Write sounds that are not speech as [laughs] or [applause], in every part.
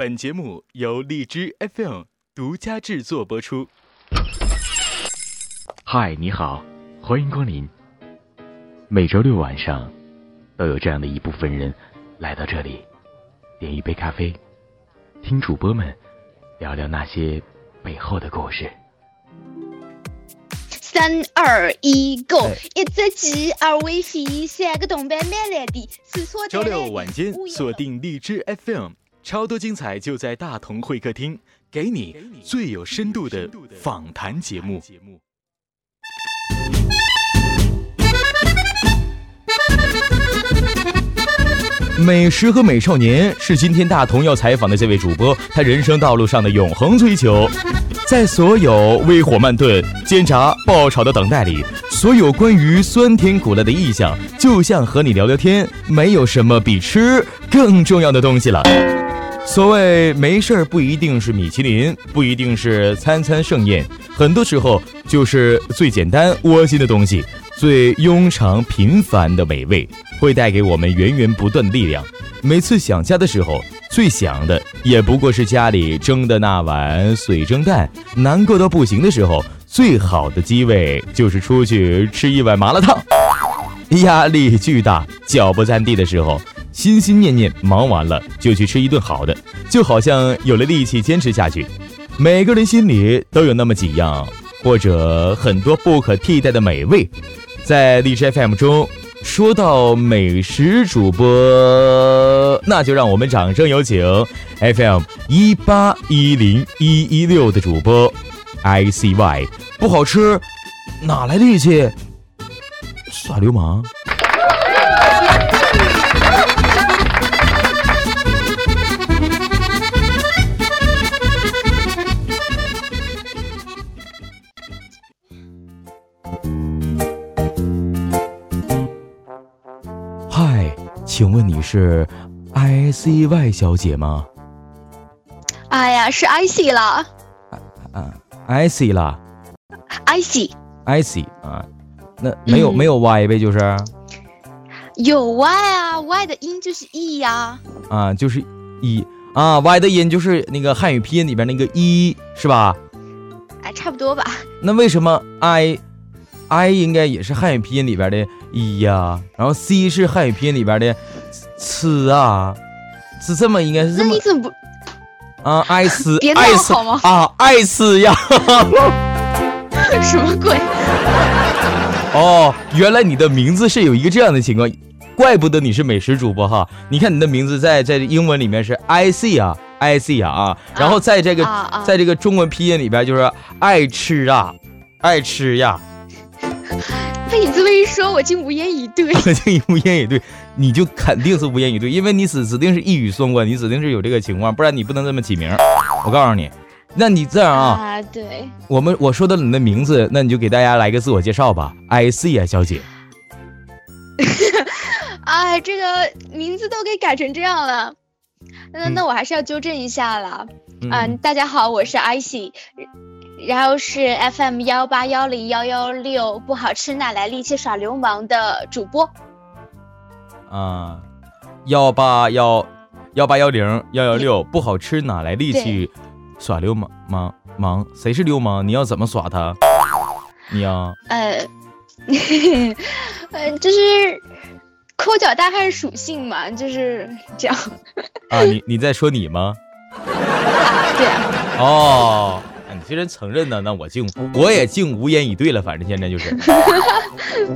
本节目由荔枝 FM 独家制作播出。嗨，你好，欢迎光临。每周六晚上，都有这样的一部分人来到这里，点一杯咖啡，听主播们聊聊那些背后的故事。三二一，Go！一只鸡，二尾飞，三个铜板满篮地，四撮周六晚间锁定荔枝 FM。超多精彩就在大同会客厅，给你最有深度的访谈节目。美食和美少年是今天大同要采访的这位主播，他人生道路上的永恒追求。在所有微火慢炖、煎炸、爆炒的等待里，所有关于酸甜苦辣的意象，就像和你聊聊天，没有什么比吃更重要的东西了。所谓没事儿，不一定是米其林，不一定是餐餐盛宴，很多时候就是最简单窝心的东西，最庸常平凡的美味，会带给我们源源不断的力量。每次想家的时候，最想的也不过是家里蒸的那碗水蒸蛋；难过到不行的时候，最好的机位就是出去吃一碗麻辣烫；压力巨大、脚不沾地的时候。心心念念忙完了就去吃一顿好的，就好像有了力气坚持下去。每个人心里都有那么几样，或者很多不可替代的美味。在荔枝 FM 中，说到美食主播，那就让我们掌声有请 FM 一八一零一一六的主播 ICY。不好吃，哪来力气？耍流氓。请问你是 I C Y 小姐吗？哎呀，是 I C 了。啊，I C 了。I C。I C 啊，那没有没有 Y 呗，就是。有 Y 啊，Y 的音就是 E 呀。啊，就是 E 啊，Y 的音就是那个汉语拼音里边那个一，是吧？哎，差不多吧。那为什么 I I 应该也是汉语拼音里边的？一呀，然后 C 是汉语拼音里边的吃啊，是这么应该是这么。那你怎么不啊？爱吃，爱吃好吗？啊，爱吃呀！什么鬼？[laughs] 哦，原来你的名字是有一个这样的情况，怪不得你是美食主播哈。你看你的名字在在英文里面是 I C 啊，I C 啊啊，然后在这个在这个中文拼音里边就是爱吃啊，爱吃呀。被你这么一说，我竟无言以对。我 [laughs] 竟无言以对，你就肯定是无言以对，因为你指指定是一语双关，你指定是有这个情况，不然你不能这么起名。我告诉你，那你这样啊，啊，对，我们我说的你的名字，那你就给大家来个自我介绍吧。I C 啊，小姐。[laughs] 哎，这个名字都给改成这样了，那那我还是要纠正一下了。嗯，大家好，我是 I C。然后是 FM 幺八幺零幺幺六，不好吃哪来力气耍流氓的主播。啊，幺八幺幺八幺零幺幺六，不好吃哪来力气耍流氓？忙忙，谁是流氓？你要怎么耍他？你要？呃，[laughs] 呃，就是抠脚大汉属性嘛，就是这样。啊，你你在说你吗？[laughs] 对啊。哦。你既然承认呢，那我竟我也竟无言以对了。反正现在就是，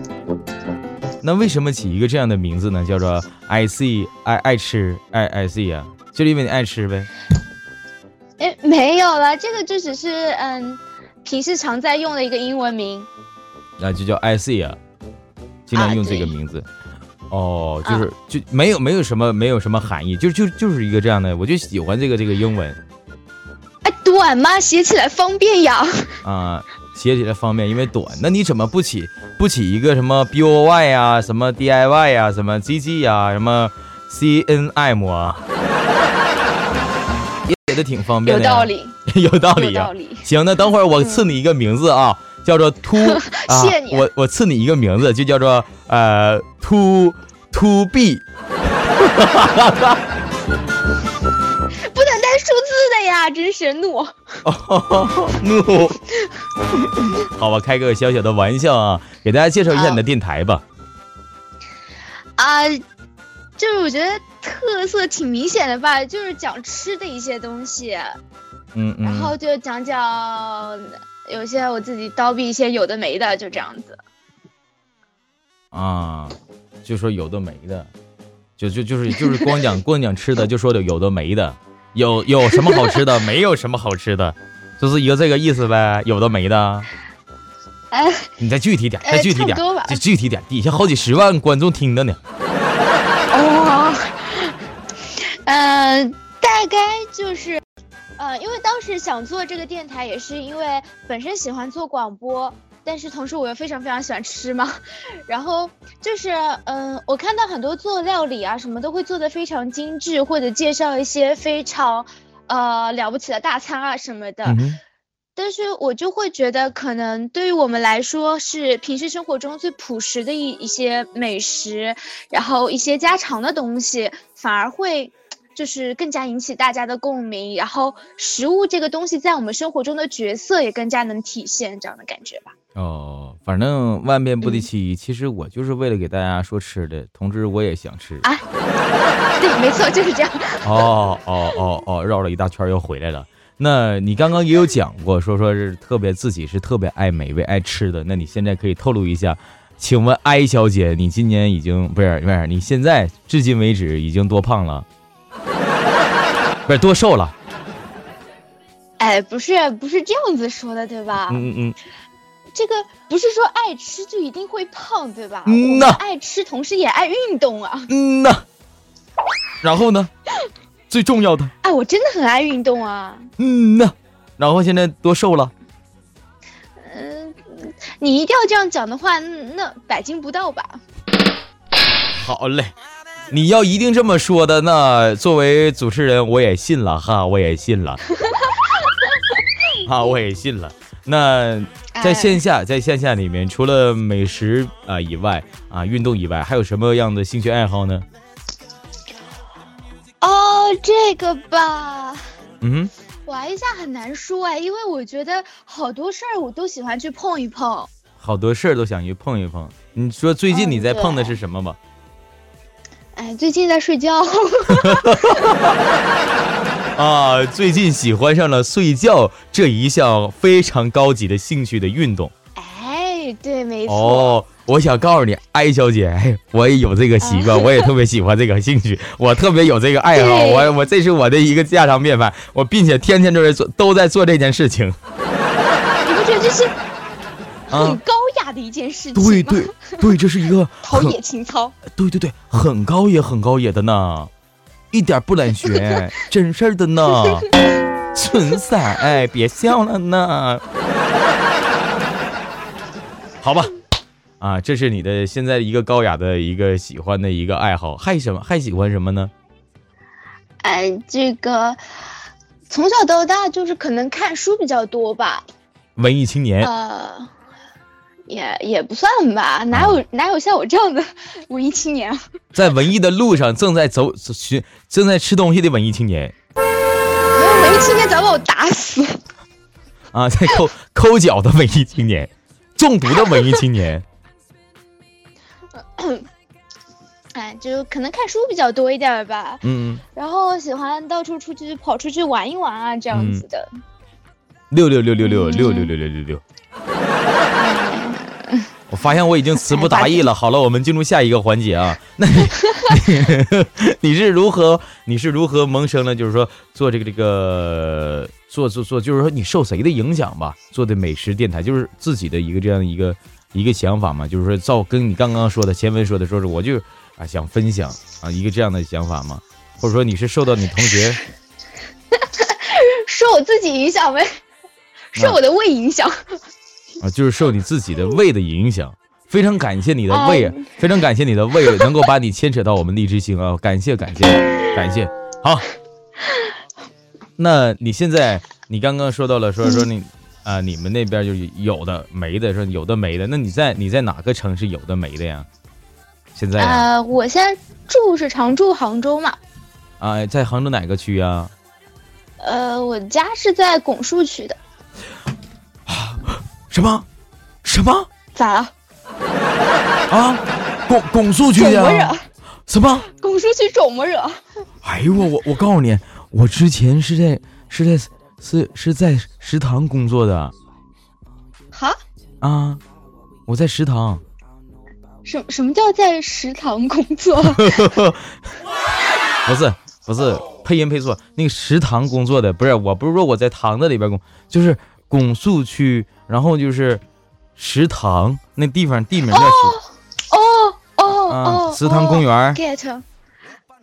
[laughs] 那为什么起一个这样的名字呢？叫做 I C 爱爱吃爱 I C 呀，就是因为你爱吃呗。哎，没有了，这个就只是嗯，平时常在用的一个英文名。那就叫 I C 啊，经常用这个名字。哦，就是就没有没有什么没有什么含义，就就就是一个这样的，我就喜欢这个这个英文。短吗？写起来方便呀。啊，写起来方便，因为短。那你怎么不起不起一个什么 B O Y 呀，什么 D I Y 呀，什么 G G 呀，什么 C N M 啊？写的挺方便的。有道理，[laughs] 有道理呀。行，那等会儿我赐你一个名字啊，叫做秃。[laughs] 谢谢你。我我赐你一个名字，就叫做呃秃秃 B。[laughs] 呀，真是怒 [laughs] 怒。[laughs] 好吧，开个小小的玩笑啊，给大家介绍一下你的电台吧。啊，就是我觉得特色挺明显的吧，就是讲吃的一些东西。嗯嗯。然后就讲讲有些我自己叨逼一些有的没的，就这样子。啊，就说有的没的。就就就是就是光讲 [laughs] 光讲吃的，就说的有的没的，有有什么好吃的，[laughs] 没有什么好吃的，就是一个这个意思呗，有的没的。哎，你再具体点，再具体点，就具体点，底下好几十万观众听着呢。哦，嗯，大概就是，呃，因为当时想做这个电台，也是因为本身喜欢做广播。但是同时我又非常非常喜欢吃嘛，然后就是嗯，我看到很多做料理啊什么都会做的非常精致，或者介绍一些非常呃了不起的大餐啊什么的。但是我就会觉得，可能对于我们来说是平时生活中最朴实的一一些美食，然后一些家常的东西，反而会。就是更加引起大家的共鸣，然后食物这个东西在我们生活中的角色也更加能体现这样的感觉吧。哦，反正万变不离其一，其实我就是为了给大家说吃的，同时我也想吃啊。[laughs] 对，没错，就是这样。哦哦哦哦，绕了一大圈又回来了。那你刚刚也有讲过，说说是特别自己是特别爱美味爱吃的，那你现在可以透露一下，请问艾小姐，你今年已经不是不是，你现在至今为止已经多胖了？不是多瘦了，哎，不是不是这样子说的，对吧？嗯嗯嗯，这个不是说爱吃就一定会胖，对吧？嗯呐，爱吃同时也爱运动啊。嗯呐，然后呢？最重要的，哎，我真的很爱运动啊。嗯呐，然后现在多瘦了？嗯，你一定要这样讲的话，那百斤不到吧？好嘞。你要一定这么说的，那作为主持人我也信了 [laughs] 哈，我也信了，啊，我也信了。那在线下，在线下里面，除了美食啊以外啊，运动以外，还有什么样的兴趣爱好呢？哦，这个吧，嗯，玩一下很难说哎，因为我觉得好多事儿我都喜欢去碰一碰，好多事儿都想去碰一碰。你说最近你在碰的是什么吧？哎，最近在睡觉。[laughs] 啊，最近喜欢上了睡觉这一项非常高级的兴趣的运动。哎，对，没错。哦，我想告诉你，艾小姐，哎，我也有这个习惯，我也特别喜欢这个兴趣，[laughs] 我特别有这个爱好，我我这是我的一个家常便饭，我并且天天都在做，都在做这件事情。[laughs] 你不觉得这是很高雅？的一件事情，对对对，这是一个 [laughs] 陶冶情操。对对对，很高也很高野的呢，一点不懒学，[laughs] 真事儿的呢。[laughs] 存在，哎，别笑了呢。好吧，啊，这是你的现在一个高雅的一个喜欢的一个爱好，还什么？还喜欢什么呢？哎，这个从小到大就是可能看书比较多吧。文艺青年。呃。也也不算吧，哪有哪有像我这样的文艺青年？[laughs] 在文艺的路上，正在走寻正在吃东西的文艺青年。没有文艺青年早把我打死。啊，在抠抠脚的文艺青年，中毒的文艺青年。[laughs] 哎，就可能看书比较多一点吧。嗯。然后喜欢到处出去跑出去玩一玩啊，这样子的。六六六六六六六六六六六。[laughs] 我发现我已经词不达意了。[laughs] 好了，我们进入下一个环节啊。[laughs] 那你 [laughs] 你是如何你是如何萌生了？就是说做这个这个做做做，就是说你受谁的影响吧？做的美食电台，就是自己的一个这样一个一个想法嘛？就是说照跟你刚刚说的前文说的说是，我就啊想分享啊一个这样的想法嘛？或者说你是受到你同学受我自己影响呗？受我的胃影响？啊，就是受你自己的胃的影响，非常感谢你的胃，非常感谢你的胃能够把你牵扯到我们荔枝星啊，感谢感谢感谢，好。那你现在你刚刚说到了说说你啊，你们那边就有的没的，说有的没的，那你在你在哪个城市有的没的呀？现在啊，我现在住是常住杭州嘛。啊，在杭州哪个区啊？呃，我家是在拱墅区的。什么？什么？咋了？啊？拱拱墅区的？惹？什么？拱墅区肿么惹？哎呦我我我告诉你，我之前是在是在是是在食堂工作的。哈？啊？我在食堂。什什么叫在食堂工作？[laughs] 不是不是，配音配错。那个食堂工作的不是，我不是说我在堂子里边工，就是拱墅区，然后就是食堂那地方地名叫食。哦哦哦，食堂公园。get。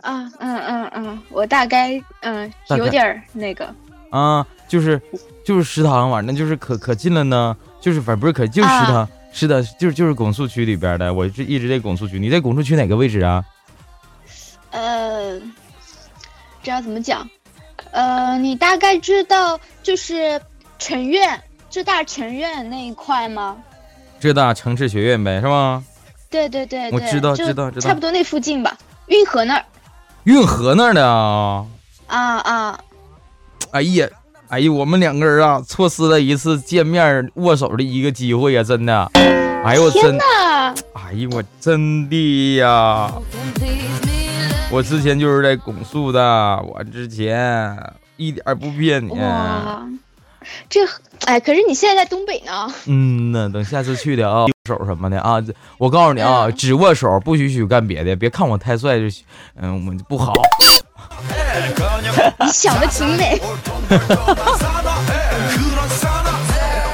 啊嗯嗯嗯，我大概嗯有点那个。啊，就是就是食堂反正就是可可近了呢，就是反正不是可就是食堂。是的，就是就是拱墅区里边的，我是一直在拱墅区。你在拱墅区哪个位置啊？呃，这要怎么讲？呃，你大概知道就是城院浙大城院那一块吗？浙大城市学院呗，是吗？对对对，我知道知道知道，差不多那附近吧，运河那儿。运河那儿的啊？啊啊！哎呀！哎呀，我们两个人啊，错失了一次见面握手的一个机会呀！真的，哎呦我真，哎呦我真的呀！我之前就是在拱墅的，我之前一点不骗你。哇，这哎，可是你现在在东北呢。嗯呢，等下次去的啊，握手什么的啊，我告诉你啊，只握手，不许许干别的，别看我太帅就，嗯，我不好。你想的挺美。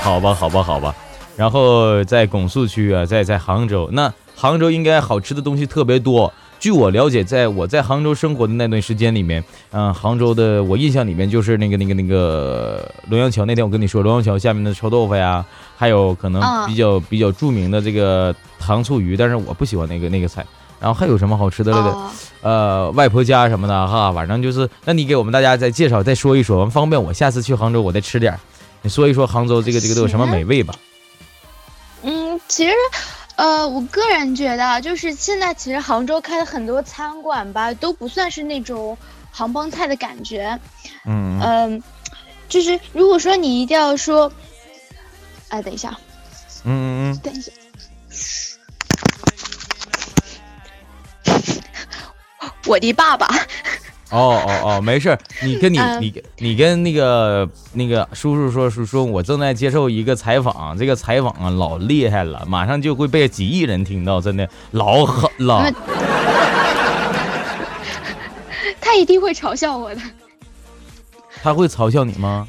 好吧，好吧，好吧。然后在拱墅区啊，在在杭州，那杭州应该好吃的东西特别多。据我了解，在我在杭州生活的那段时间里面，嗯，杭州的我印象里面就是那个那个那个龙阳桥。那天我跟你说，龙阳桥下面的臭豆腐呀，还有可能比较比较著名的这个糖醋鱼，但是我不喜欢那个那个菜。然后还有什么好吃的来的？呃，外婆家什么的哈，反正就是，那你给我们大家再介绍、再说一说，方便我下次去杭州我再吃点。你说一说杭州这个这个都有什么美味吧？嗯，其实，呃，我个人觉得，就是现在其实杭州开的很多餐馆吧，都不算是那种杭帮菜的感觉。嗯嗯，就是如果说你一定要说，哎，等一下，嗯嗯嗯，等一下。我的爸爸。[laughs] 哦哦哦，没事你跟你你你跟那个那个叔叔说，叔说，我正在接受一个采访，这个采访啊老厉害了，马上就会被几亿人听到，真的老狠了。他一定会嘲笑我的。他会嘲笑你吗？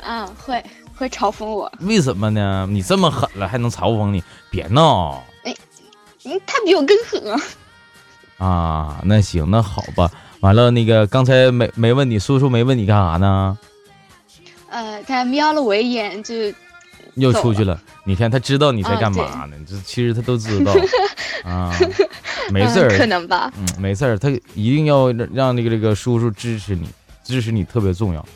嗯，会会嘲讽我。为什么呢？你这么狠了，还能嘲讽你？别闹。哎，他比我更狠啊。啊，那行，那好吧。完了，那个刚才没没问你，叔叔没问你干啥呢？呃，他瞄了我一眼就又出去了。你看，他知道你在干嘛呢？这其实他都知道 [laughs] 啊，没事儿，可能吧。嗯，没事儿，他一定要让那个这个叔叔支持你，支持你特别重要，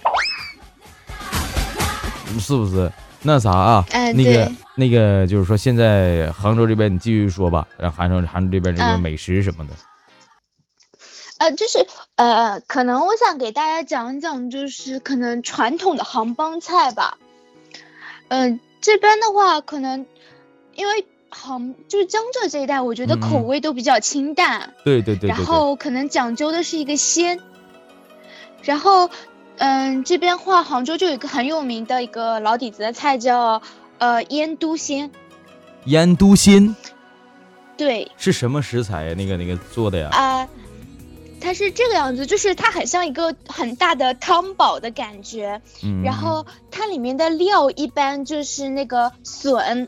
是不是？那啥啊？那个那个，就是说现在杭州这边，你继续说吧。然后杭州杭州这边这个美食什么的。呃，就是呃，可能我想给大家讲讲，就是可能传统的杭帮菜吧。嗯，这边的话，可能因为杭就是江浙这一带，我觉得口味都比较清淡。对对对。然后可能讲究的是一个鲜。然后，嗯，这边话，杭州就有一个很有名的一个老底子的菜，叫呃腌都鲜。腌都鲜。对。是什么食材呀？那个那个做的呀？啊。它是这个样子，就是它很像一个很大的汤宝的感觉，嗯，然后它里面的料一般就是那个笋，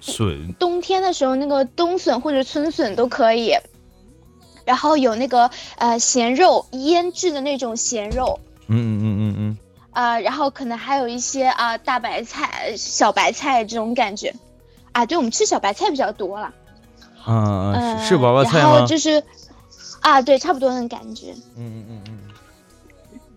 笋，冬天的时候那个冬笋或者春笋都可以，然后有那个呃咸肉腌制的那种咸肉，嗯嗯嗯嗯嗯，啊，然后可能还有一些啊大白菜、小白菜这种感觉，啊，对我们吃小白菜比较多了，嗯嗯，是娃娃菜吗？然后就是。啊，对，差不多那感觉。嗯嗯嗯嗯。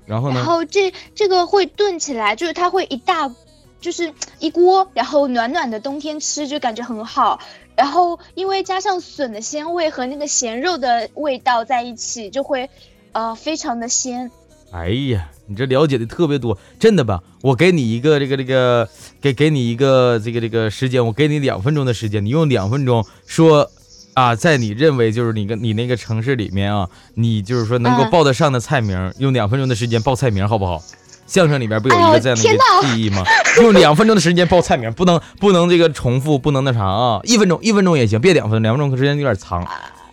然后呢？然后这这个会炖起来，就是它会一大，就是一锅，然后暖暖的冬天吃就感觉很好。然后因为加上笋的鲜味和那个咸肉的味道在一起，就会，呃，非常的鲜。哎呀，你这了解的特别多，真的吧？我给你一个这个这个，给给你一个这个这个时间，我给你两分钟的时间，你用两分钟说，啊，在你认为就是你跟你那个城市里面啊，你就是说能够嗯报得上的菜名，用两分钟的时间报菜名，好不好？相声里边不有一个这样的一个记忆吗？用两分钟的时间报菜名，不能不能这个重复，不能那啥啊，一分钟一分钟也行，别两分钟，两分钟时间有点长，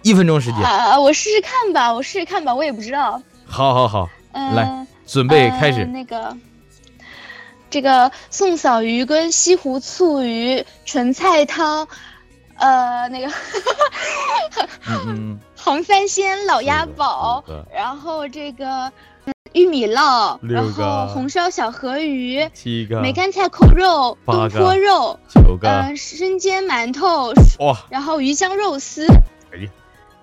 一分钟时间，啊，我试试看吧，我试试看吧，我也不知道。好好好，嗯、来准备呃开始。那个，这个宋嫂鱼跟西湖醋鱼纯菜汤，呃，那个嗯嗯，杭三鲜老鸭煲，然后这个嗯玉米烙，然后红烧小河鱼，七个，梅干菜扣肉，东坡肉，九个，嗯、生煎馒头，哇，然后鱼香肉丝，哎呀，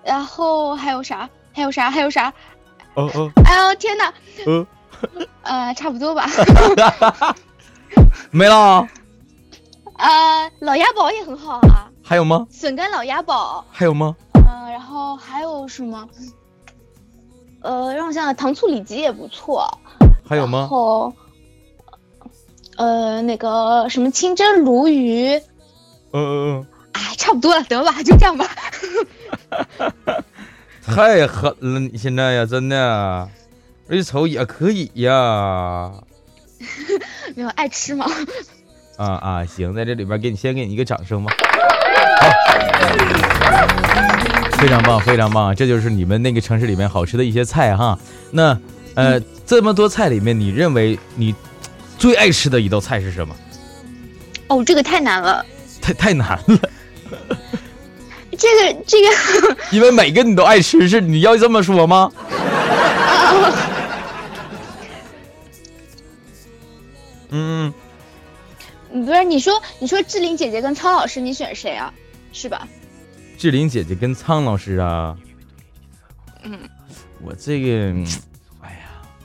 然后还有啥？还有啥？还有啥？哦哦，哎呦天哪！呃，呃，差不多吧。[laughs] 没了，呃，老鸭煲也很好啊，还有吗？笋干老鸭煲。还有吗？嗯、然后还有什么？呃，让我想想，糖醋里脊也不错。还有吗？然后，呃，那个什么清蒸鲈鱼，嗯嗯嗯哎，差不多了，得吧，[laughs] 就这样吧。嗯，[laughs] 太狠了，你现在呀，真的，我一瞅也可以呀。[laughs] 没有爱吃吗？啊啊，行，在这里边给你先给你一个掌声吧。好，[laughs] 非常棒，非常棒，这就是你们那个城市里面好吃的一些菜哈。那呃，这么多菜里面，你认为你最爱吃的一道菜是什么？哦，这个太难了。太太难了，这个这个，[laughs] 因为每个你都爱吃，是你要这么说吗？[laughs] 嗯，不是你说你说志玲姐姐跟超老师，你选谁啊？是吧？志玲姐姐跟苍老师啊，嗯，我这个，嗯哎呀，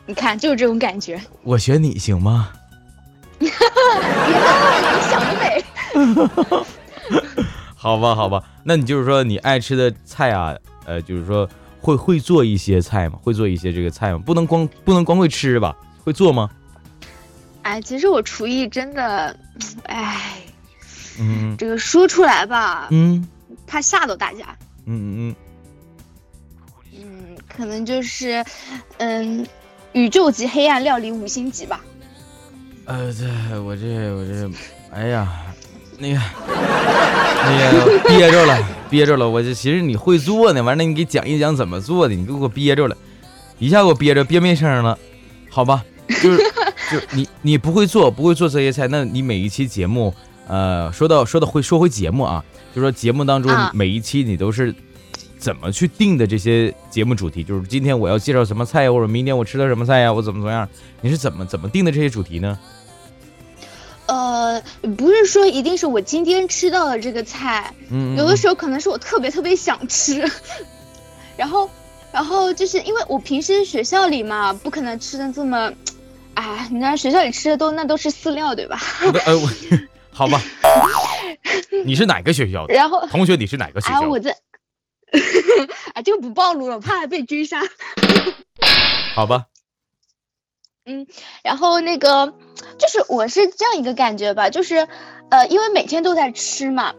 你看就是这种感觉。我选你行吗？[laughs] 你想得美。[laughs] 好吧，好吧，那你就是说你爱吃的菜啊，呃，就是说会会做一些菜吗？会做一些这个菜吗？不能光不能光会吃吧？会做吗？哎，其实我厨艺真的，哎，嗯这个说出来吧，嗯怕吓到大家。嗯嗯嗯，嗯可能就是，嗯，宇宙级黑暗料理五星级吧。嗯，呃，这我这我这，哎呀，那个那个憋着了，憋着了，我这寻思你会做呢，完了你给讲一讲怎么做的，你给我憋着了，一下给我憋着憋没声了，好吧？就是就你你不会做，不会做这些菜，那你每一期节目，呃，说到说到会说回节目啊，就说节目当中啊每一期你都是怎么去定的这些节目主题？就是今天我要介绍什么菜呀，或者明天我吃的什么菜呀，我怎么怎么样？你是怎么怎么定的这些主题呢？呃，不是说一定是我今天吃到的这个菜，嗯，有的时候可能是我特别特别想吃，[laughs] 然后，然后就是因为我平时学校里嘛，不可能吃的这么，哎，你看学校里吃的都那都是饲料，对吧？[laughs] 候呃我好吧，[laughs] 你是哪个学校的然后，同学？你是哪个学 [laughs] 哎，校的？我在，啊，这个不暴露了，我怕被追杀。[laughs] 好吧，嗯然后那个就是我是这样一个感觉吧，就是呃，因为每天都在吃嘛，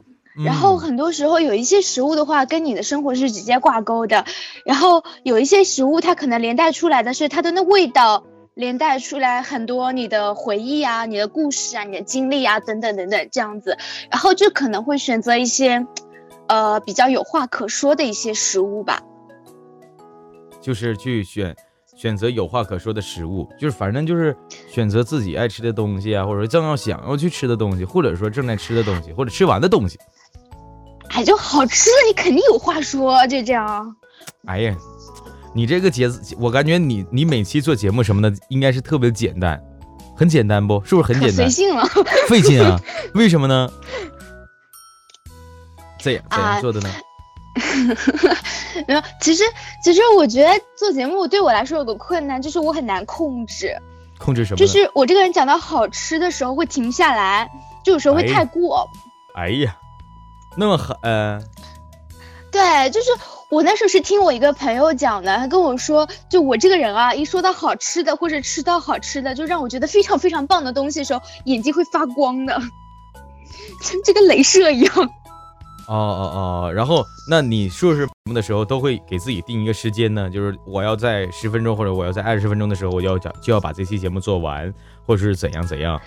然后嗯很多时候有一些食物的话，跟你的生活是直接挂钩的，然后有一些食物它可能连带出来的是它的那味道，连带出来很多你的回忆啊、你的故事啊、你的经历啊等等等等这样子，然后就可能会选择一些，呃，比较有话可说的一些食物吧。就是去选选择有话可说的食物，就是反正就是选择自己爱吃的东西啊，或者说正要想要去吃的东西，或者说正在吃的东西，或者吃完的东西。哎，就好吃，你肯定有话说，就这样。哎呀，你这个节，我感觉你你每期做节目什么的，应该是特别简单，很简单不？是不是很简单随？性了。费劲啊？为什么呢？这样怎样啊做的呢？[laughs] 没有，其实其实我觉得做节目对我来说有个困难，就是我很难控制，控制什么？就是我这个人讲到好吃的时候会停不下来，就有时候会哎太过。哎呀，那么狠，呃，对，就是我那时候是听我一个朋友讲的，他跟我说，就我这个人啊，一说到好吃的或者吃到好吃的，就让我觉得非常非常棒的东西的时候，眼睛会发光的，像这个镭射一样。哦哦哦，然后那你说是节目的时候，都会给自己定一个时间呢？就是我要在十分钟或者我要在二十分钟的时候，我要讲就要把这期节目做完，或者是怎样怎样。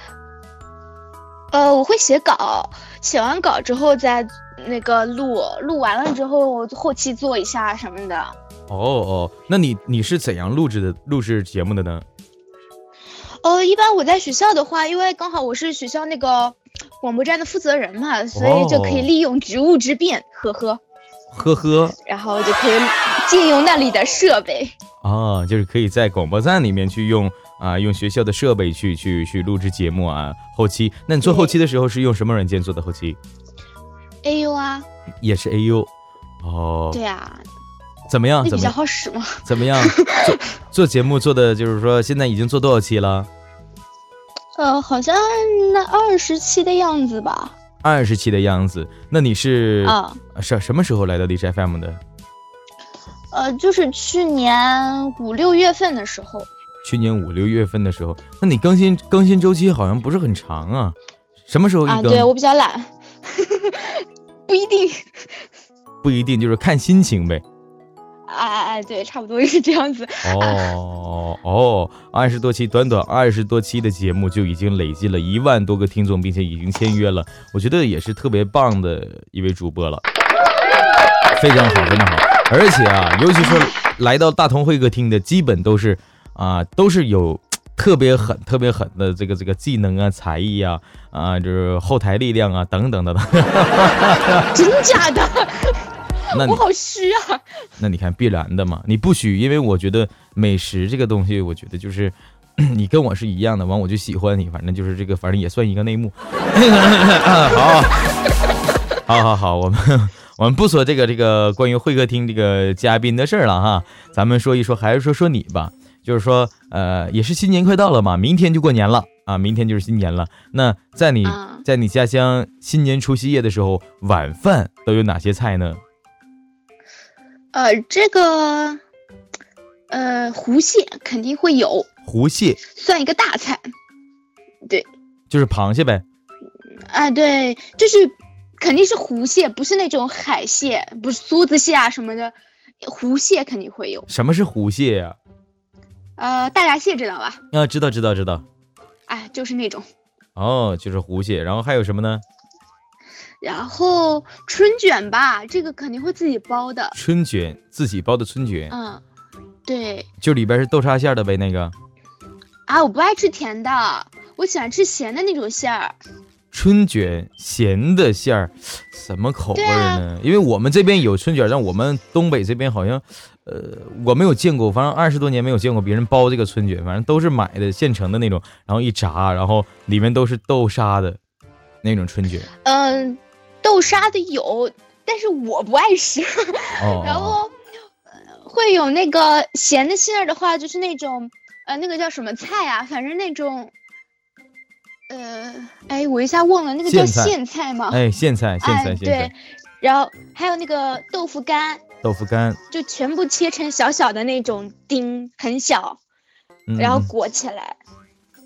呃，我会写稿，写完稿之后再那个录，录完了之后我后期做一下什么的。哦哦，那你你是怎样录制的录制节目的呢？呃，一般我在学校的话，因为刚好我是学校那个广播站的负责人嘛，所以就可以利用职务之便，呵呵，呵呵，然后就可以借用那里的设备。哦，就是可以在广播站里面去用啊，用学校的设备去去去录制节目啊，后期。那你做后期的时候是用什么软件做的后期？A U 啊，也是 A U。哦，对啊。怎么样？比较好使吗？怎么样？做做节目做的就是说，现在已经做多少期了？呃，好像那二十期的样子吧。二十期的样子，那你是啊？什什么时候来到荔枝 FM 的？呃，就是去年五六月份的时候。去年五六月份的时候，那你更新更新周期好像不是很长啊？什么时候一更？对我比较懒，[laughs] 不一定。不一定，就是看心情呗。哎哎哎，对，差不多是这样子。哦哦，二十多期，短短二十多期的节目就已经累计了一万多个听众，并且已经签约了。我觉得也是特别棒的一位主播了，非常好，非常好。而且啊，尤其是来到大同会客厅的，基本都是啊，都是有特别狠、特别狠的这个这个技能啊、才艺啊啊，就是后台力量啊等等等等。真假的？那我好虚啊！那你看必然的嘛，你不虚，因为我觉得美食这个东西，我觉得就是你跟我是一样的，完我就喜欢你，反正就是这个，反正也算一个内幕。好，好好好，我们我们不说这个这个关于会客厅这个嘉宾的事儿了哈，咱们说一说，还是说说你吧，就是说呃，也是新年快到了嘛，明天就过年了啊，明天就是新年了。那在你在你家乡新年除夕夜的时候，晚饭都有哪些菜呢？呃，这个，呃，湖蟹肯定会有。湖蟹算一个大菜，对，就是螃蟹呗。啊，对，就是肯定是湖蟹，不是那种海蟹，不是梭子蟹啊什么的，湖蟹肯定会有。什么是湖蟹呀？呃，大闸蟹知道吧？啊，知道，知道，知道。哎，就是那种。哦，就是湖蟹，然后还有什么呢？然后春卷吧，这个肯定会自己包的。春卷自己包的春卷，嗯，对，就里边是豆沙馅的呗，那个。啊，我不爱吃甜的，我喜欢吃咸的那种馅儿。春卷咸的馅儿，什么口味呢？因为我们这边有春卷，但我们东北这边好像，呃，我没有见过，反正二十多年没有见过别人包这个春卷，反正都是买的现成的那种，然后一炸，然后里面都是豆沙的那种春卷。嗯。豆沙的有，但是我不爱吃。[laughs] 然后会有那个咸的馅儿的话，就是那种呃，那个叫什么菜啊？反正那种呃，哎，我一下忘了，那个叫苋菜吗？哎，苋菜，苋菜，对。然后还有那个豆腐干，豆腐干就全部切成小小的那种丁，很小，然后裹起来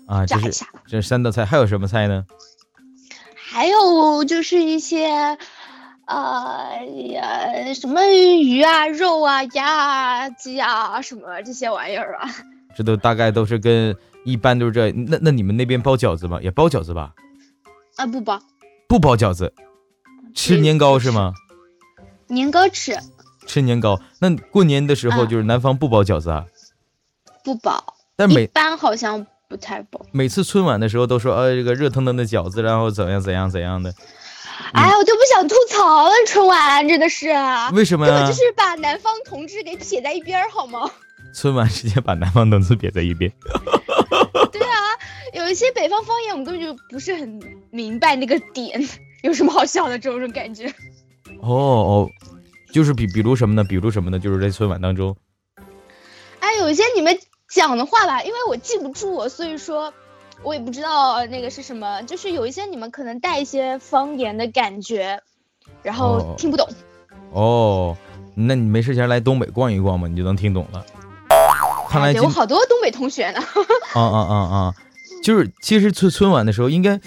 啊，炸一下。这是三道菜，还有什么菜呢？还有就是一些，呃呀，什么鱼啊、肉啊、鸭啊、鸡啊，什么这些玩意儿啊。这都大概都是跟一般都是这。那那你们那边包饺子吗？也包饺子吧？啊，不包。不包饺子，吃年糕是吗？年糕吃。吃年糕。那过年的时候就是南方不包饺子啊？不包。但每般好像。不太包。每次春晚的时候都说，呃，这个热腾腾的饺子，然后怎样怎样怎样的。哎，我就不想吐槽了，春晚真的是。为什么呀？根本就是把南方同志给撇在一边，好吗？春晚直接把南方同志撇在一边。[laughs] 对啊，有一些北方方言，我们根本就不是很明白那个点，有什么好笑的这种感觉。哦哦，就是比比如什么呢？比如什么呢？就是在春晚当中。哎，有一些你们。讲的话吧，因为我记不住，所以说，我也不知道那个是什么。就是有一些你们可能带一些方言的感觉，然后听不懂。哦，那你没事前来东北逛一逛嘛，你就能听懂了。看来今有好多东北同学呢。[laughs] 啊啊啊啊！就是其实春春晚的时候，应该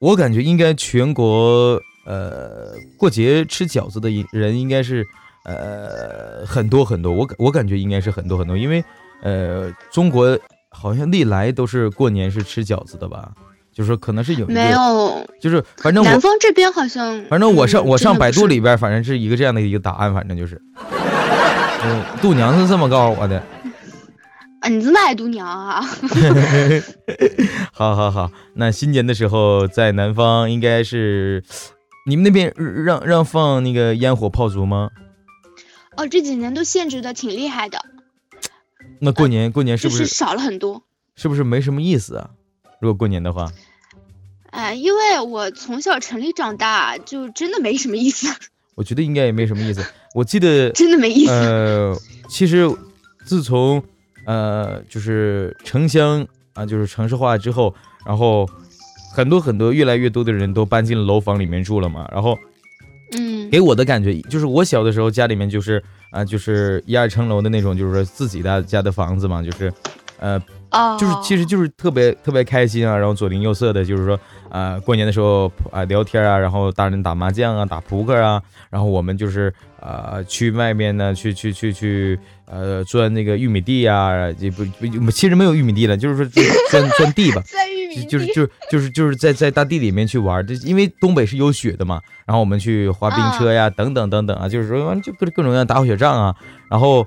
我感觉应该全国呃过节吃饺子的人应该是呃很多很多。我我感觉应该是很多很多，因为呃中国好像历来都是过年是吃饺子的吧？就是说可能是有没有？就是反正南方这边好像反正我上我上百度里边，嗯反正是一个这样的一个答案，反正就是，[laughs] 嗯，度娘是这么告诉我的。啊，你这么爱度娘啊？[laughs] 好好好，那新年的时候在南方应该是，你们那边让让放那个烟火炮竹吗？哦，这几年都限制的挺厉害的，那过年过年是不就是少了很多。是不是没什么意思啊？如果过年的话，哎，因为我从小城里长大，就真的没什么意思，[laughs] 我觉得应该也没什么意思。我记得真的没意思。呃，其实自从呃就是城乡啊，就是城市化之后，然后很多很多越来越多的人都搬进了楼房里面住了嘛，然后。嗯，给我的感觉就是，我小的时候家里面就是啊、就是一二层楼的那种，就是说自己的家的房子嘛，就是，呃，哦，就是其实就是特别特别开心啊，然后左邻右舍的，就是说啊、过年的时候啊、聊天啊，然后大人打麻将啊，打扑克啊，然后我们就是啊、去外面呢，去去去去呃钻那个玉米地啊，也不不其实没有玉米地了，就是说钻钻地吧，[laughs] 在玉米地就是就是就是就是在在大地里面去玩儿，这因为东北是有雪的嘛，然后我们去滑冰车呀，等等等等啊，就是说就各各种各样打火雪仗啊。然后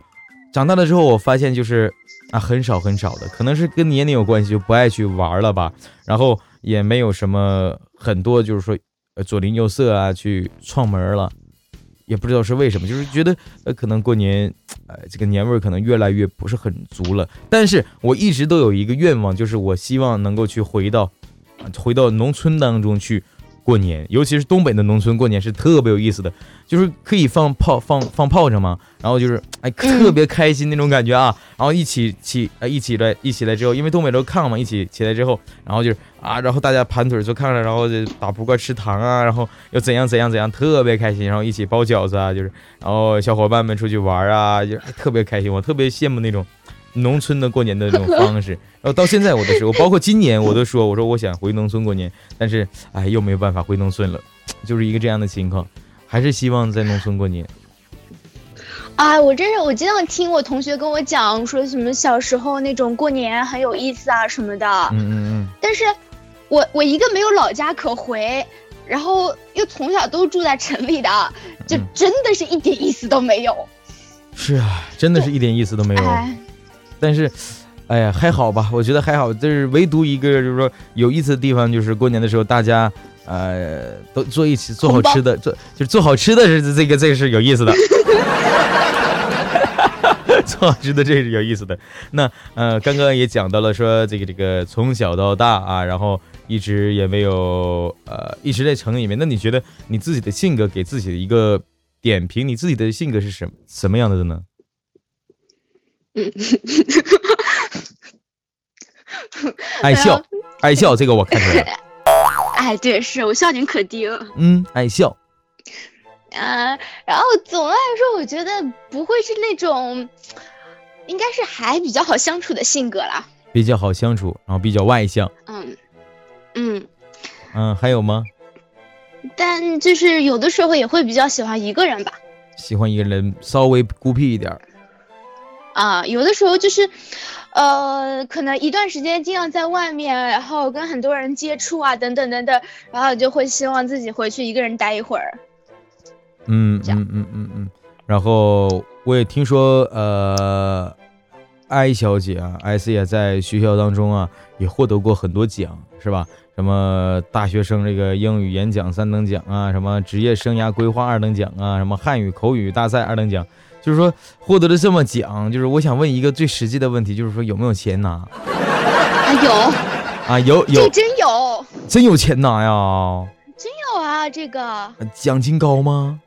长大了之后，我发现就是啊很少很少的，可能是跟年龄有关系，就不爱去玩了吧。然后也没有什么很多就是说呃左邻右舍啊去串门了，也不知道是为什么，就是觉得呃可能过年呃这个年味可能越来越不是很足了。但是我一直都有一个愿望，就是我希望能够去回到，回到农村当中去过年，尤其是东北的农村过年是特别有意思的，就是可以放炮放放炮仗嘛，然后就是哎特别开心那种感觉啊，然后一起起啊一起来一起来之后，因为东北都炕嘛，一起起来之后，然后就是啊，然后大家盘腿坐炕上，然后就打扑克吃糖啊，然后又怎样怎样怎样，特别开心，然后一起包饺子啊，就是然后小伙伴们出去玩啊，就哎特别开心，我特别羡慕那种。农村的过年的那种方式，[laughs] 然后到现在我都是，我包括今年我都说，我说我想回农村过年，但是哎又没有办法回农村了，[tsk] 就是一个这样的情况，还是希望在农村过年。哎，我真是我经常听我同学跟我讲说什么小时候那种过年很有意思啊什么的，嗯嗯嗯但是我我一个没有老家可回，然后又从小都住在城里的，就嗯真的是一点意思都没有。嗯，是啊，真的是一点意思都没有。哎，但是，哎呀，还好吧，我觉得还好。就是唯独一个就是说有意思的地方，就是过年的时候大家呃都坐一起做好吃的，做就是做好吃的是这个这个是有意思的。[laughs] 做好吃的这是有意思的。那呃，刚刚也讲到了说这个这个从小到大啊，然后一直也没有呃一直在城里面。那你觉得你自己的性格给自己的一个点评，你自己的性格是什什么样的呢？[laughs] 爱笑，爱笑，这个我看出来了。[laughs] 哎，对，是我笑点可低了。嗯，爱笑。啊、然后总的来说，我觉得不会是那种，应该是还比较好相处的性格啦。比较好相处，然后比较外向。嗯嗯，嗯，还有吗？但就是有的时候也会比较喜欢一个人吧。喜欢一个人稍微孤僻一点儿。啊，有的时候就是，呃，可能一段时间经常在外面，然后跟很多人接触啊，等等等等，然后就会希望自己回去一个人待一会儿。嗯嗯嗯嗯嗯。然后我也听说，呃，艾小姐啊，艾斯也在学校当中啊，也获得过很多奖，是吧？什么大学生这个英语演讲三等奖啊，什么职业生涯规划二等奖啊，什么汉语口语大赛二等奖，就是说获得了这么奖，就是我想问一个最实际的问题，就是说有没有钱拿啊，有，啊？有有这真有，真有钱拿呀？真有啊，这个，奖金高吗？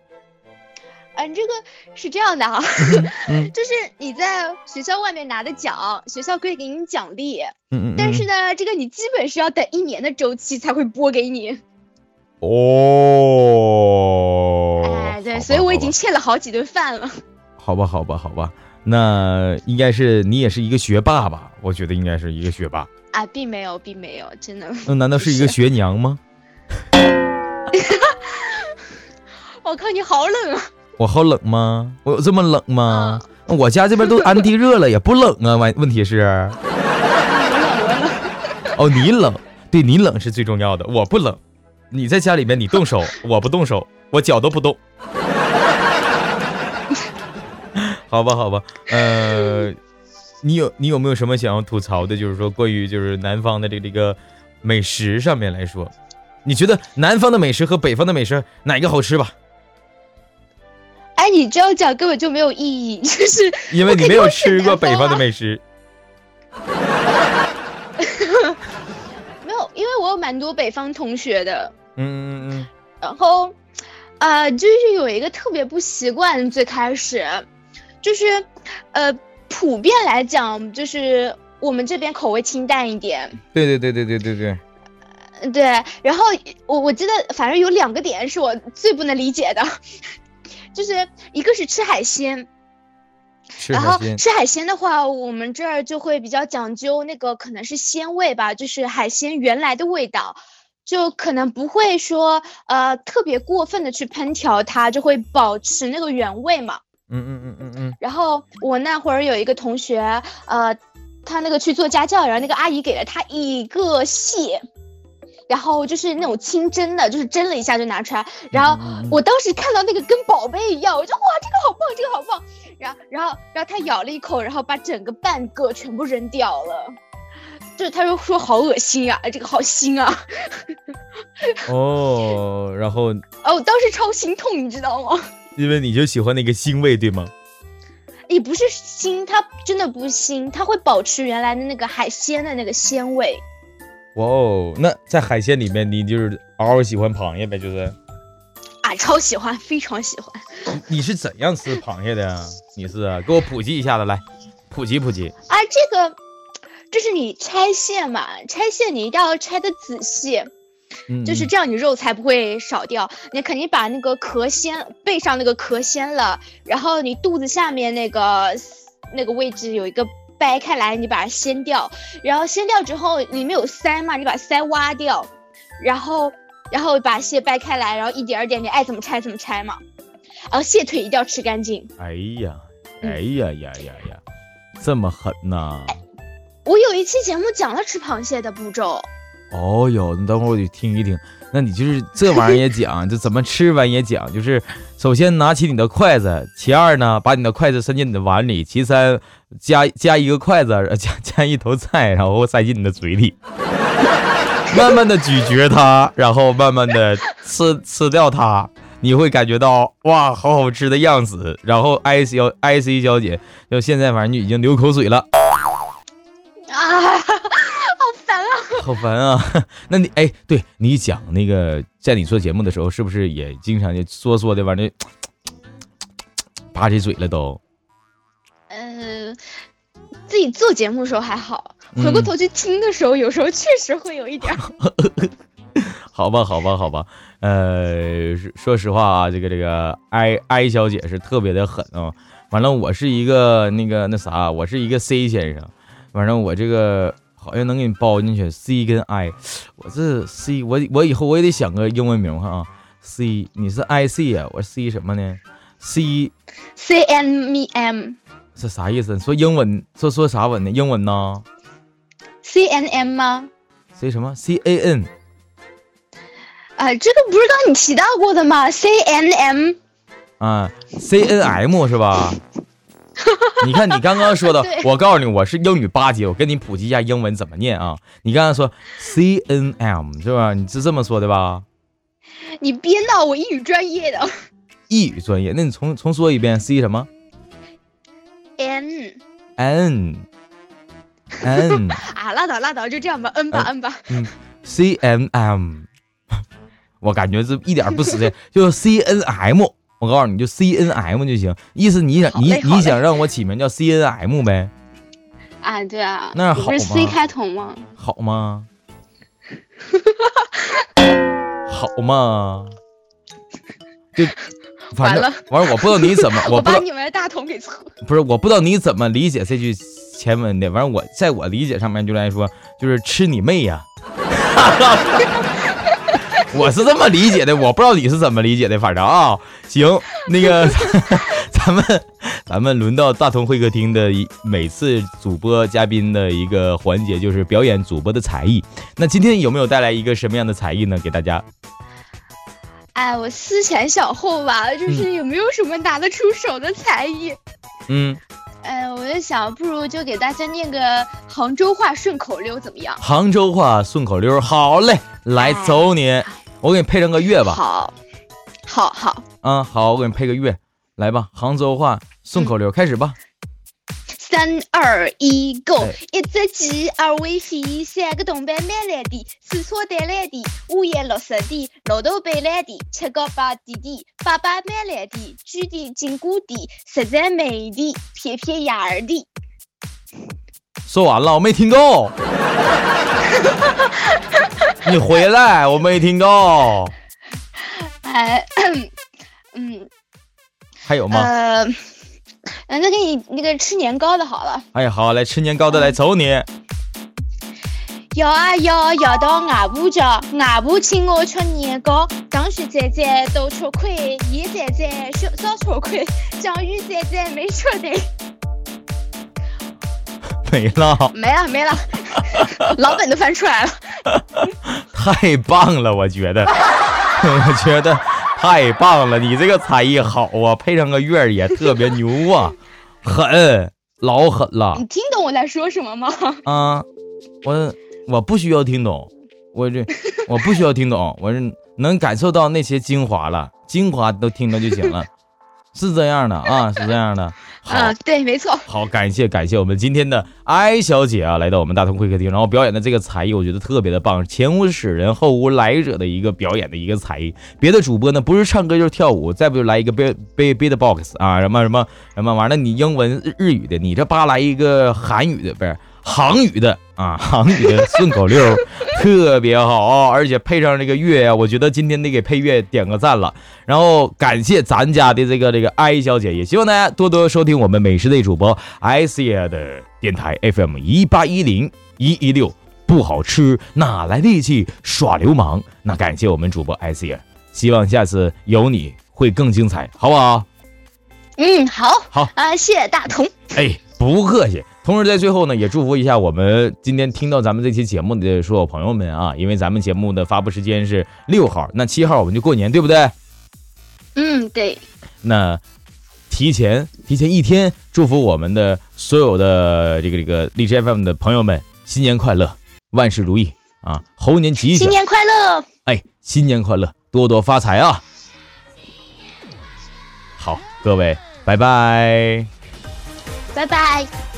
嗯，这个是这样的啊，嗯 [laughs] 就是你在学校外面拿的奖，学校可以给你奖励，嗯嗯。但是呢，这个你基本是要等一年的周期才会拨给你。哦，哎，对，所以我已经欠了好几顿饭了。好吧，好吧，好吧，那应该是你也是一个学霸吧？我觉得应该是一个学霸。啊，并没有，并没有，真的。那难道是一个学娘吗？[laughs] 我靠，你好冷啊！我好冷吗？我有这么冷吗？我家这边都安地热了，也不冷啊。问问题是，哦，你冷，对你冷是最重要的，我不冷。你在家里面你动手，我不动手，我脚都不动。好吧，好吧，呃，你有你有没有什么想要吐槽的？就是说关于就是南方的这个这个美食上面来说，你觉得南方的美食和北方的美食哪个好吃吧？哎，你这样讲根本就没有意义，[laughs] 就是因为你没有吃过北方的美。美食。没有，因为我有蛮多北方同学的，嗯嗯然后，呃，就是有一个特别不习惯，最开始，就是，呃，普遍来讲，就是我们这边口味清淡一点，嗯，对对对对对对对，呃对。然后我我记得，反正有两个点是我最不能理解的，[laughs] 就是一个是吃海鲜，然后吃海鲜。吃海鲜的话，我们这儿就会比较讲究那个可能是鲜味吧，就是海鲜原来的味道，就可能不会说呃特别过分的去烹调它，就会保持那个原味嘛。嗯嗯嗯嗯嗯，然后我那会儿有一个同学，呃，他那个去做家教，然后那个阿姨给了他一个蟹。然后就是那种清蒸的，就是蒸了一下就拿出来。然后我当时看到那个跟宝贝一样，我就哇，这个好棒，这个好棒。然后，然后，然后他咬了一口，然后把整个半个全部扔掉了。就是他说说好恶心啊，这个好腥啊。哦，然后哦，我当时超心痛，你知道吗？因为你就喜欢那个腥味，对吗？也不是腥，它真的不腥，它会保持原来的那个海鲜的那个鲜味。哇哦，那在海鲜里面，你就是嗷嗷喜欢螃蟹呗？就是啊，超喜欢，非常喜欢。你是怎样吃螃蟹的呀？你是啊，给我普及一下子来，普及普及。啊，这个就是你拆蟹嘛，拆蟹你一定要拆的仔细，嗯，就是这样，你肉才不会少掉。你肯定把那个壳掀，背上那个壳掀了，然后你肚子下面那个那个位置有一个掰开来，你把它掀掉，然后掀掉之后里面有鳃嘛，你把鳃挖掉，然后然后把蟹掰开来，然后一点儿点你爱怎么拆怎么拆嘛。然后蟹腿一定要吃干净。哎呀，嗯哎呀呀呀呀，这么狠呐！我有一期节目讲了吃螃蟹的步骤。哦哟，你等会儿我得听一听。那你就是这玩意儿也讲，就怎么吃完也讲，就是首先拿起你的筷子，其二呢，把你的筷子伸进你的碗里，其三加加一个筷子，呃加加一头菜，然后塞进你的嘴里，[laughs] 慢慢的咀嚼它，然后慢慢的吃吃掉它，你会感觉到哇，好好吃的样子。然后 I C 小 I C 小姐就现在反正就已经流口水了。啊，好烦啊！[laughs] 好烦啊！[laughs] 那你哎，对你讲那个，在你做节目的时候，是不是也经常就嗦嗦的完了，吧唧嘴了都？呃、自己做节目的时候还好，嗯回过头去听的时候，有时候确实会有一点。[laughs] 好吧，好吧，好吧。呃，说实话啊，这个这个 I I 小姐是特别的狠啊。完了，我是一个那个那啥，我是一个 C 先生。反正我这个好像能给你包进去 C 跟 I，我这 C，我我以后我也得想个英文名哈啊。C，你是 I C 啊，我 C 什么呢？C C N M M 是啥意思？你说英文，说说啥文呢？英文呢 C N M 吗？？C 什么？C A N 啊、这个不是刚你提到过的吗？C N M 啊，C N M 是吧？[laughs] 你看你刚刚说的，我告诉你，我是英语八级，我跟你普及一下英文怎么念啊。你刚刚说 C N M 是吧？你是这么说的吧？你别闹，我英语专业的。英语专业，那你重重说一遍 C 什么 N N N [laughs] 啊，拉倒拉倒，就这样吧，N 吧嗯 N 吧。C N M，我感觉这一点不实在，[laughs] 就是 C N M。我告诉你，就 C N M 就行，意思你想你你想让我起名叫 C N M 呗？[laughs] 啊，对啊，那好不是 C 吗开头吗？好吗？[laughs] 好吗？就 [laughs] 反正完了完了，我不知道你怎么，我把你们的大同给错。不是，我不知道你怎么理解这句前文的。反正我在我理解上面就来说，就是吃你妹呀、[laughs] 我是这么理解的，我不知道你是怎么理解的。反正啊，行，那个咱们咱们轮到大同会客厅的一每次主播嘉宾的一个环节，就是表演主播的才艺。那今天有没有带来一个什么样的才艺呢？给大家？哎，我思前想后吧，就是有没有什么拿得出手的才艺？嗯，哎，我就想，不如就给大家念个杭州话顺口溜，怎么样？杭州话顺口溜，好嘞，来哎走你，我给你配上个乐吧。好，好，好。嗯，好，我给你配个乐，来吧，杭州话顺口溜，开始吧。三二一，Go！哎一只鸡，二尾飞，三个铜板买来的，四车带来的，五颜六色的，六头背来的，七个八弟弟，爸爸买来的，举的金鼓的，实在美的，撇撇眼儿的。说完了，我没听够。[laughs] 你回来，我没听到。哎，嗯，还有吗？呃，呃那给你那个吃年糕的好了。哎呀，好，来吃年糕的，来走你。摇啊摇，摇到外婆家，外婆请我吃年糕。张旭仔仔都吃亏，叶仔仔少少吃亏，江鱼仔仔没吃对。没了，没了没了，[laughs] 老本都翻出来了。[laughs] 太棒了，我觉得，[laughs] 我觉得太棒了，你这个才艺好啊，配上个乐儿也特别牛啊，狠，老狠了你听懂我在说什么吗？啊！我我不需要听懂，我这我不需要听懂，我是能感受到那些精华了，精华都听到就行了，是这样的啊，是这样的。好，啊，对，没错。[laughs] 好，感谢感谢我们今天的艾小姐啊，来到我们大同会客厅，然后表演的这个才艺，我觉得特别的棒，前无史人后无来者的一个表演的一个才艺。别的主播呢，不是唱歌就是跳舞，再不就来一个 beat beat beatbox 啊，什么什么什么完了，你英文日日语的，你这叭来一个韩语的，不是杭语的啊，杭语的顺口溜，[laughs] 特别好啊，而且配上这个乐呀、我觉得今天得给配乐点个赞了。然后感谢咱家的这个这个艾小姐，也希望大家多多收听我们美食类主播艾斯亚的电台 FM 一八一零一一六，不好吃哪来力气耍流氓？那感谢我们主播艾斯亚，希望下次有你会更精彩，好不好？嗯，好，好啊，谢谢大同。哎，不客气。同时在最后呢，也祝福一下我们今天听到咱们这期节目的所有朋友们啊，因为咱们节目的发布时间是六号，那七号我们就过年，对不对？嗯，对，那提前提前一天祝福我们的所有的这个这个荔枝 FM 的朋友们新年快乐，万事如意啊，猴年吉祥，新年快乐。哎，新年快乐，多多发财啊！好，各位，拜拜。拜拜。